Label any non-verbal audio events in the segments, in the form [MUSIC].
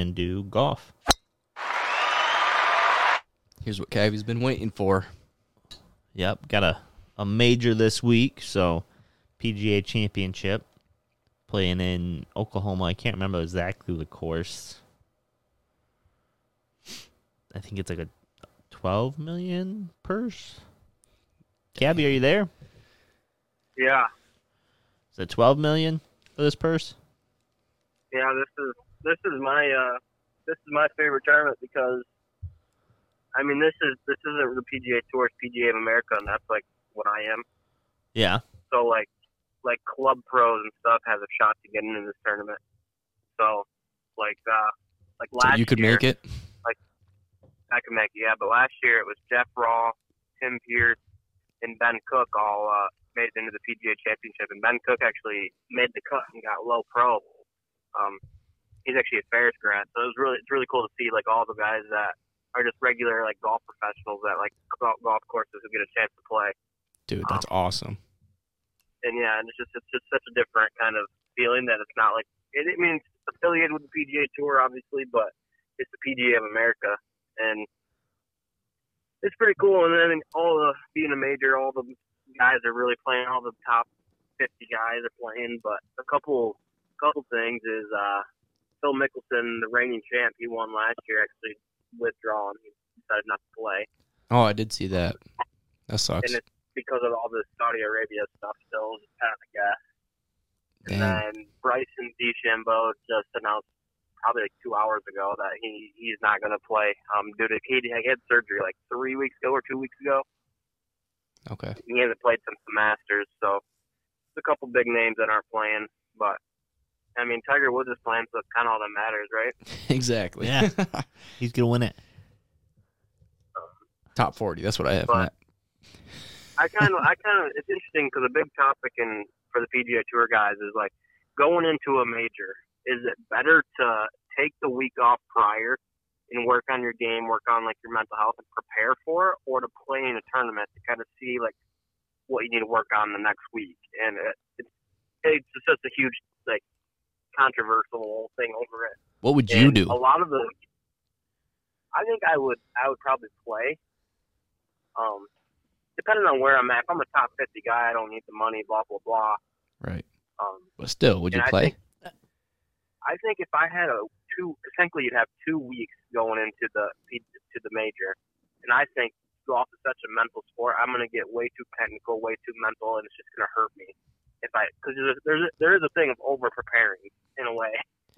and do golf. Here's what Cavy's been waiting for. Yep, got a, a major this week, so PGA Championship playing in Oklahoma. I can't remember exactly the course. I think it's like a 12 million purse. Cabby, are you there? Yeah, Is it 12 million for this purse? Yeah. This is this is my uh, this is my favorite tournament because, I mean, this is this isn't the PGA Tour, it's PGA of America, and that's like what I am. Yeah. So like like club pros and stuff has a shot to get into this tournament. So like uh, like So last you could year, make it. I could make it, yeah. But last year it was Jeff Raw, Tim Pierce, and Ben Cook all uh, made it into the PGA Championship. And Ben Cook actually made the cut and got low pro. Um, he's actually a Ferris grad, so it was really it's really cool to see like all the guys that are just regular like golf professionals that like golf, golf courses who get a chance to play. Dude, that's awesome. And yeah, and it's just it's just such a different kind of feeling that it's not like it, it means affiliated with the PGA Tour, obviously, but it's the PGA of America, and it's pretty cool. And then all the being a major, all the guys are really playing. All the top fifty guys are playing, but a couple couple things is uh, Phil Mickelson, the reigning champ, he won last year, actually withdrawn. He decided not to play. Oh, I did see that. That sucks. And it's because of all the Saudi Arabia stuff still, just kind of a guess. And Damn. then Bryson DeChambeau just announced probably like two hours ago that he he's not going to play um, due to he he had surgery like three weeks ago or two weeks ago. Okay. He hasn't played since the Masters, so there's a couple big names that aren't playing. But I mean, Tiger Woods is playing, so it's kind of all that matters, right? [LAUGHS] exactly. Yeah. [LAUGHS] He's going to win it. Um, Top 40. That's what I have. But- Matt. I [LAUGHS] kind of, I kind of, it's interesting because a big topic in for the PGA Tour guys is like going into a major. Is it better to take the week off prior and work on your game, work on like your mental health and prepare for it, or to play in a tournament to kind of see like what you need to work on the next week? And it, it's it's just a huge like controversial thing over it. What would you And do? A lot of the, I think I would, I would probably play. Um, depending on where I'm at. If I'm a top 50 guy, I don't need the money. Blah blah blah. Right. Um, But still, would you and I play? think- I think if I had a two, essentially you'd have two weeks going into the to the major, and I think golf is such a mental sport. I'm going to get way too technical, way too mental, and it's just going to hurt me if I because there's a, there's a, there is a thing of over preparing in a way.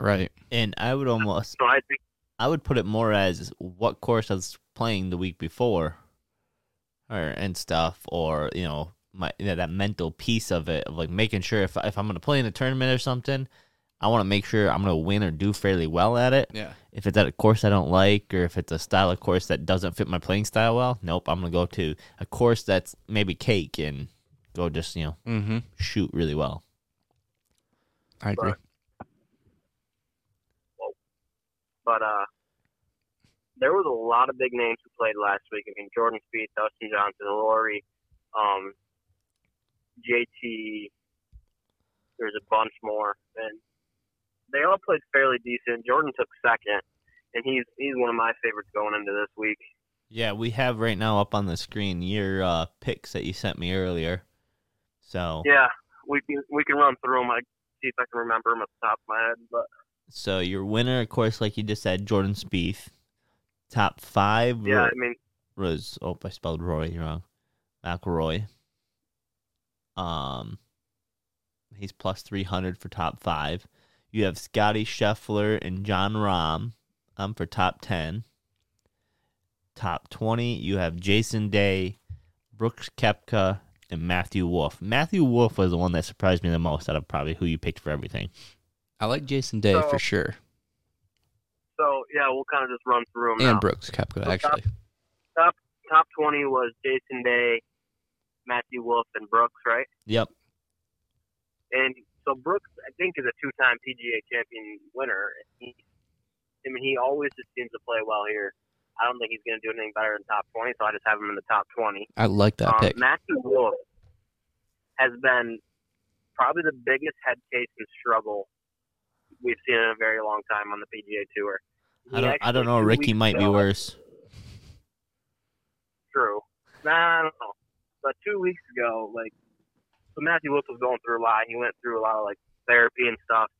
Right. And I would almost So I think I would put it more as what course I was playing the week before, or and stuff, or you know, my you know, that mental piece of it of like making sure if if I'm gonna play in a tournament or something, I want to make sure I'm gonna win or do fairly well at it. Yeah. If it's at a course I don't like, or if it's a style of course that doesn't fit my playing style well, nope, I'm gonna go to a course that's maybe cake and go just you know Mm-hmm. shoot really well. I agree. but uh, there was a lot of big names who played last week. I mean, Jordan Spieth, Dustin Johnson, Rory, um, JT. There's a bunch more, and they all played fairly decent. Jordan took second, and he's he's one of my favorites going into this week. Yeah, we have right now up on the screen your uh, picks that you sent me earlier. So Yeah, we can we can run through them. I see if I can remember them at the top of my head, but So your winner, of course, like you just said, Jordan Spieth. Top five yeah, I mean, was oh I spelled Roy wrong. McIlroy. Um, he's plus three hundred for top five. You have Scotty Scheffler and Jon Rahm, um, for top ten. Top twenty, you have Jason Day, Brooks Koepka, and Matthew Wolff. Matthew Wolff was the one that surprised me the most out of probably who you picked for everything. I like Jason Day So- for sure. so yeah, we'll kind of just run through them And now. Brooks Koepka, So actually. top 20 was Jason Day, Matthew Wolff, and Brooks, right? Yep. And so Brooks, I think, is a two-time PGA champion winner. He, I mean, he always just seems to play well here. I don't think he's going to do anything better than top 20, so I just have him in the top 20. I like that Um, pick. Matthew Wolff has been probably the biggest head case and struggle we've seen in a very long time on the PGA Tour. I don't. I don't know. Ricky weeks might be worse. True. Nah, I don't know. But two weeks ago, like, so Matthew Wolff was going through a lot. He went through a lot of like therapy and stuff.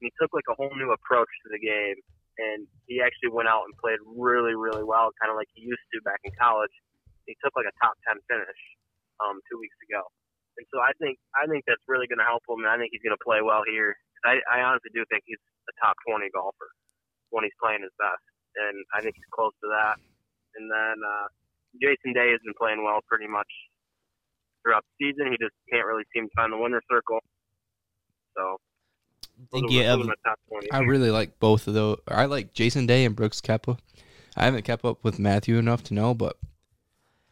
And he took like a whole new approach to the game, and he actually went out and played really, really well, kind of like he used to back in college. He took like a top ten finish um, two weeks ago, and so I think I think that's really going to help him. And I think he's going to play well here. I, I honestly do think he's a top twenty golfer when he's playing his best, and I think he's close to that. And then uh, Jason Day has been playing well pretty much throughout the season. He just can't really seem to find the winner circle. So I think those you are- have. those are my top twenty. I really like both of those. I like Jason Day and Brooks Koepka. I haven't kept up with Matthew enough to know, but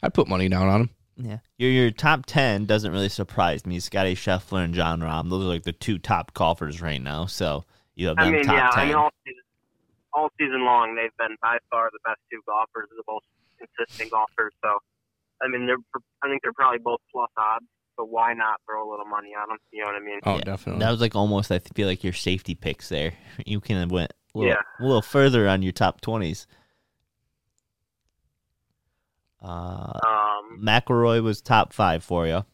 I'd put money down on him. Yeah, your your top ten doesn't really surprise me. Scotty Scheffler and Jon Rahm; those are like the two top golfers right now. So you have them I mean, top yeah, ten. I mean all season, all season long they've been by far the best two golfers, the most consistent golfers. So, I mean, they're I think they're probably both plus odds. So why not throw a little money on them? You know what I mean? Oh, Yeah, definitely. that was like almost. I feel like your safety picks there. [LAUGHS] You can have went a little, Yeah. a little further on your top twenties. Uh, Um, McIlroy was top five for you.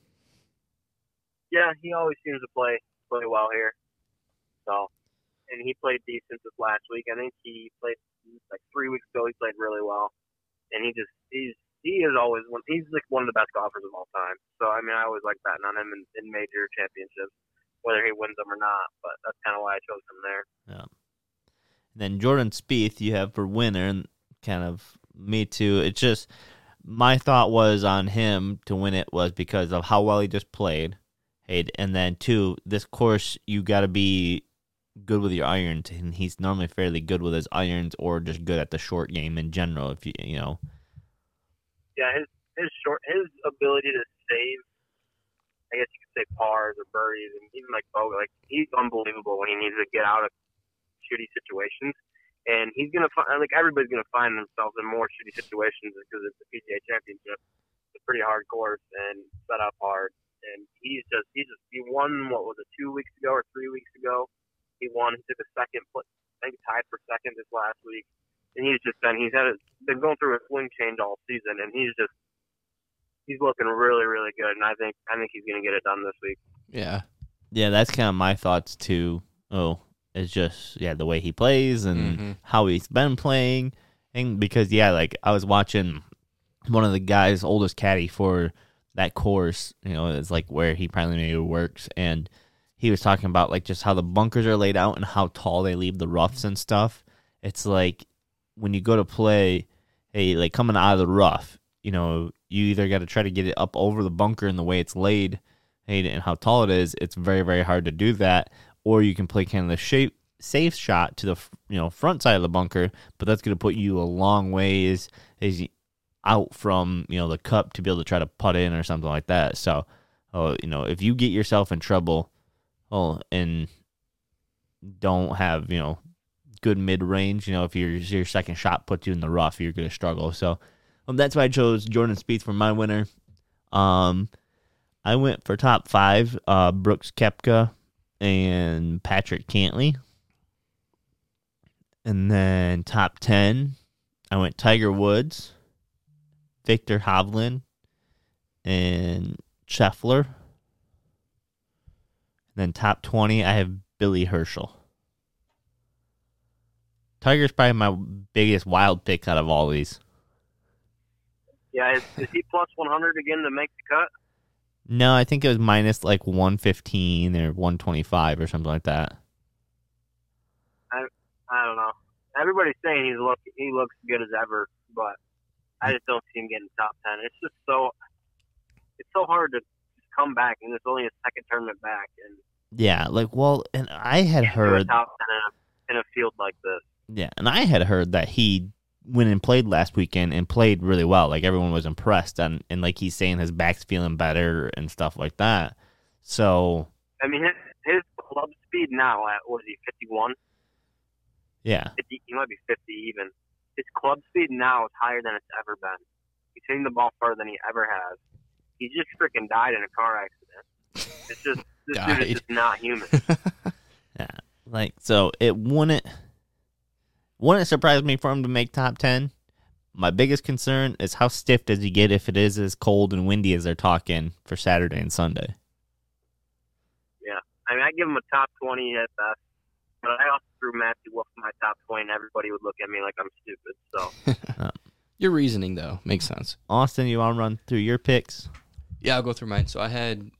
yeah, he always seems to play play well here. So, and he played decent this last week. I think he played like three weeks ago. He played really well, and he just he's he is always one. He's like one of the best golfers of all time. So I mean, I always like betting on him in, in major championships, whether he wins them or not. But that's kind of why I chose him there. Yeah. And then Jordan Spieth you have for winner, and kind of me too. It's just my thought was on him to win it was because of how well he just played. Hey, and then two, this course you got to be good with your irons, and he's normally fairly good with his irons, or just good at the short game in general. If you you know, Yeah, his his short his ability to save, I guess you could say pars or birdies, and even like bogey, like he's unbelievable when he needs to get out of shitty situations. And he's gonna find like everybody's gonna find themselves in more shitty situations because it's the PGA Championship. It's a pretty hard course and set up hard. And he's just he just he won what was it two weeks ago or three weeks ago? He won. He took a second. I think tied for second this last week. And he's just been he's had a, been going through a swing change all season, and he's just he's looking really really good. And I think I think he's gonna get it done this week. yeah. yeah, that's kind of my thoughts too. Oh, it's just yeah the way he plays and Mhm. how he's been playing, and because yeah, like I was watching one of the guys' oldest caddy for that course. You know, it's like where he primarily works, and he was talking about like just how the bunkers are laid out and how tall they leave the roughs and stuff. It's like when you go to play, hey, like coming out of the rough, you know, you either got to try to get it up over the bunker in the way it's laid, hey, and how tall it is. It's very very hard to do that, or you can play kind of the shape safe shot to the you know front side of the bunker, but that's going to put you a long ways you, out from you know the cup to be able to try to putt in or something like that. So, oh, you know, if you get yourself in trouble, oh, and don't have you know good mid range, you know, if your your second shot puts you in the rough, you're going to struggle. So, um, that's why I chose Jordan Spieth for my winner. Um, I went for top five, uh, Brooks Koepka and Patrick Cantlay. And then top 10, I went Tiger Woods, Viktor Hovland, and Scheffler. then top 20, I have Billy Horschel. Tiger's probably my biggest wild pick out of all these. Yeah, is, is he plus 100 again to make the cut? No, I think it was minus like 115 or 125 or something like that. I I don't know. Everybody's saying he's look he looks good as ever, but I just don't see him getting top 10. It's just so it's so hard to come back, and it's only a second tournament back, and Yeah, like, well, and I had heard top 10 in a, in a field like this. Yeah, and I had heard that he went and played last weekend and played really well. Like everyone was impressed, and and like he's saying his back's feeling better and stuff like that. So I mean, his, his club speed now at what is he 51? yeah, 50, he might be 50 even. His club speed now is higher than it's ever been. He's hitting the ball farther than he ever has. He just freaking died in a car accident. It's just this dude is [LAUGHS] just not human. [LAUGHS] Yeah, like so, it wouldn't wouldn't it surprise me for him to make top ten. My biggest concern is how stiff does he get if it is as cold and windy as they're talking for Saturday and Sunday. Yeah. I mean, I give him a top 20 at best. But I also threw Matthew Wolff in my top 20, and everybody would look at me like I'm stupid. So, [LAUGHS] Your reasoning though makes sense. Austin, you want to run through your picks? Yeah, I'll go through mine. So I had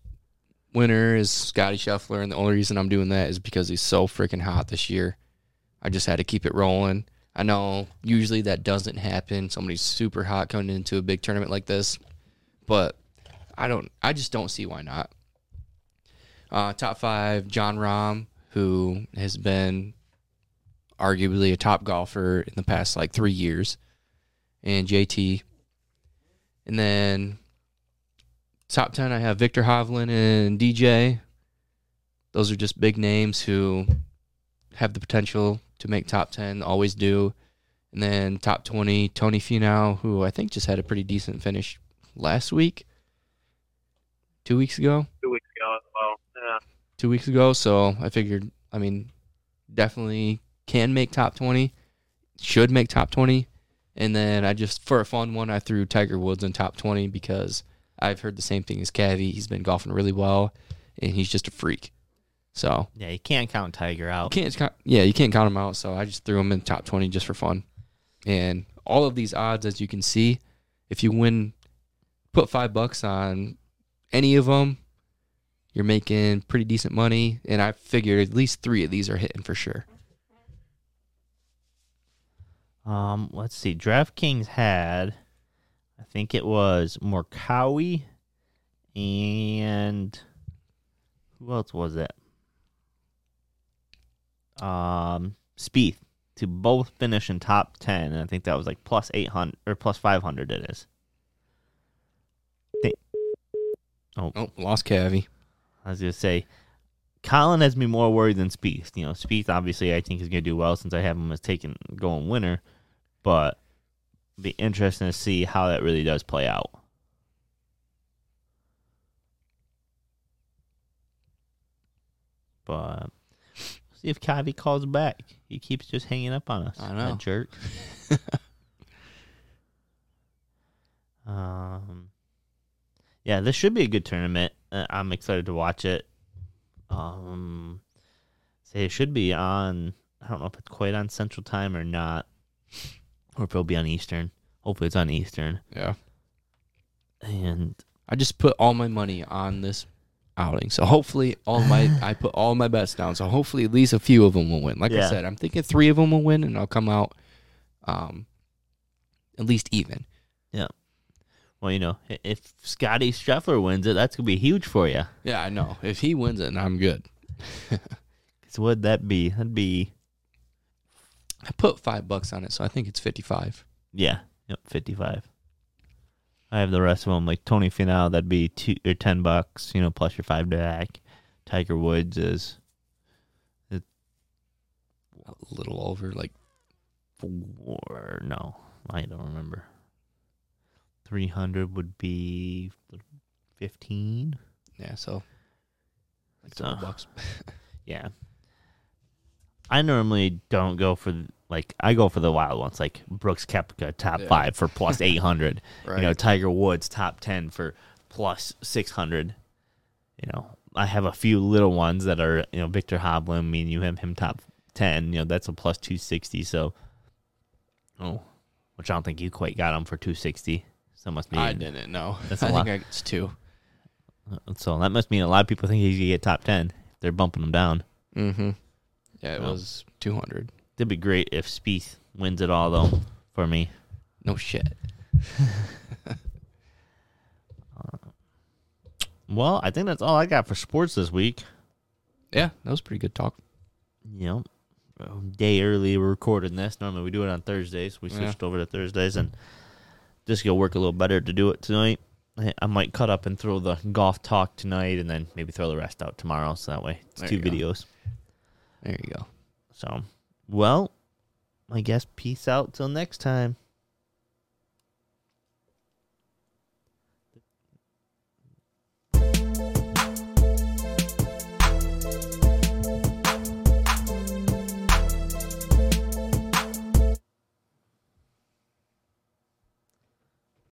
winner is Scotty Scheffler, and the only reason I'm doing that is because he's so freaking hot this year. I just had to keep it rolling. I know usually that doesn't happen. Somebody's super hot coming into a big tournament like this, but I don't. I just don't see why not. Uh, top five: Jon Rahm, who has been arguably a top golfer in the past like three years, and JT. And then top 10 i have viktor hovland and dj those are just big names who have the potential to make top 10 always do and then top 20 tony Finau, who i think just had a pretty decent finish last week two weeks ago two weeks ago as well. Yeah. two weeks ago so i figured i mean definitely can make top 20 should make top 20 and then i just for a fun one i threw tiger woods in top 20 because i've heard the same thing as Cavi. he's been golfing really well and he's just a freak so Yeah, you can't count Tiger you out. can't yeah you can't count him out so i just threw him in top 20 just for fun and all of these odds as you can see if you win put five bucks on any of them you're making pretty decent money and i figured at least three of these are hitting for sure Um, let's see. DraftKings had, I think it was Morikawa, and who else was it? Um, Spieth to both finish in top ten, and I think that was like plus eight hundred or plus five hundred. It is. Think- oh lost Cavi. I was gonna say, Collin has me more worried than Spieth. You know, Spieth obviously I think is gonna do well since I have him as taking going winner, but be interesting to see how that really does play out. But see if Kavi calls back. He keeps just hanging up on us. I know. that jerk. [LAUGHS] um, yeah, this should be a good tournament. Uh, I'm excited to watch it. Um, say it should be on. I don't know if it's quite on Central Time or not, or if it'll be on Eastern. Hopefully, it's on Eastern. Yeah. And I just put all my money on this outing. So hopefully all my [SIGHS] I put all my bets down. So hopefully at least a few of them will win. Like I said, I'm thinking 3 of them will win and I'll come out um at least even. Yeah. Well, you know, if Scotty Scheffler wins it, that's gonna be huge for you. Yeah, I know. If he wins it, I'm good. [LAUGHS] So what'd that be? That'd be I put 5 bucks on it, so I think it's 55. yeah, yep, fifty-five. I have the rest of them like Tony Finau. That'd be two or ten bucks, you know, plus your five back. Tiger Woods is A little over like four. No, I don't remember. Three hundred would be fifteen. yeah, so like So- bucks. [LAUGHS] Yeah. I normally don't go for like I go for the wild ones like Brooks Koepka top Yeah. five for plus [LAUGHS] eight hundred. Right. You know Tiger Woods top ten for plus six hundred. You know I have a few little ones that are you know Viktor Hovland. Me and you have him top ten. You know that's a plus two sixty. So oh, which I don't think you quite got him for two sixty. So must mean I didn't know. That's a [LAUGHS] I lot. think I, it's 2. so that must mean a lot of people think he's gonna get top ten. They're bumping him down. Mm-hmm. Yeah, it was 200. It'd be great if Spieth wins it all though for me. No shit. [LAUGHS] Well, I think that's all I got for sports this week. Yeah, that was pretty good talk. You know, day early we're recording this. Normally we do it on Thursdays. We Yeah. switched over to Thursdays and just gonna work a little better to do it tonight. I- might cut up and throw the golf talk tonight and then maybe throw the rest out tomorrow. So that way it's There two go. videos. There you go. So, well, I guess peace out till next time.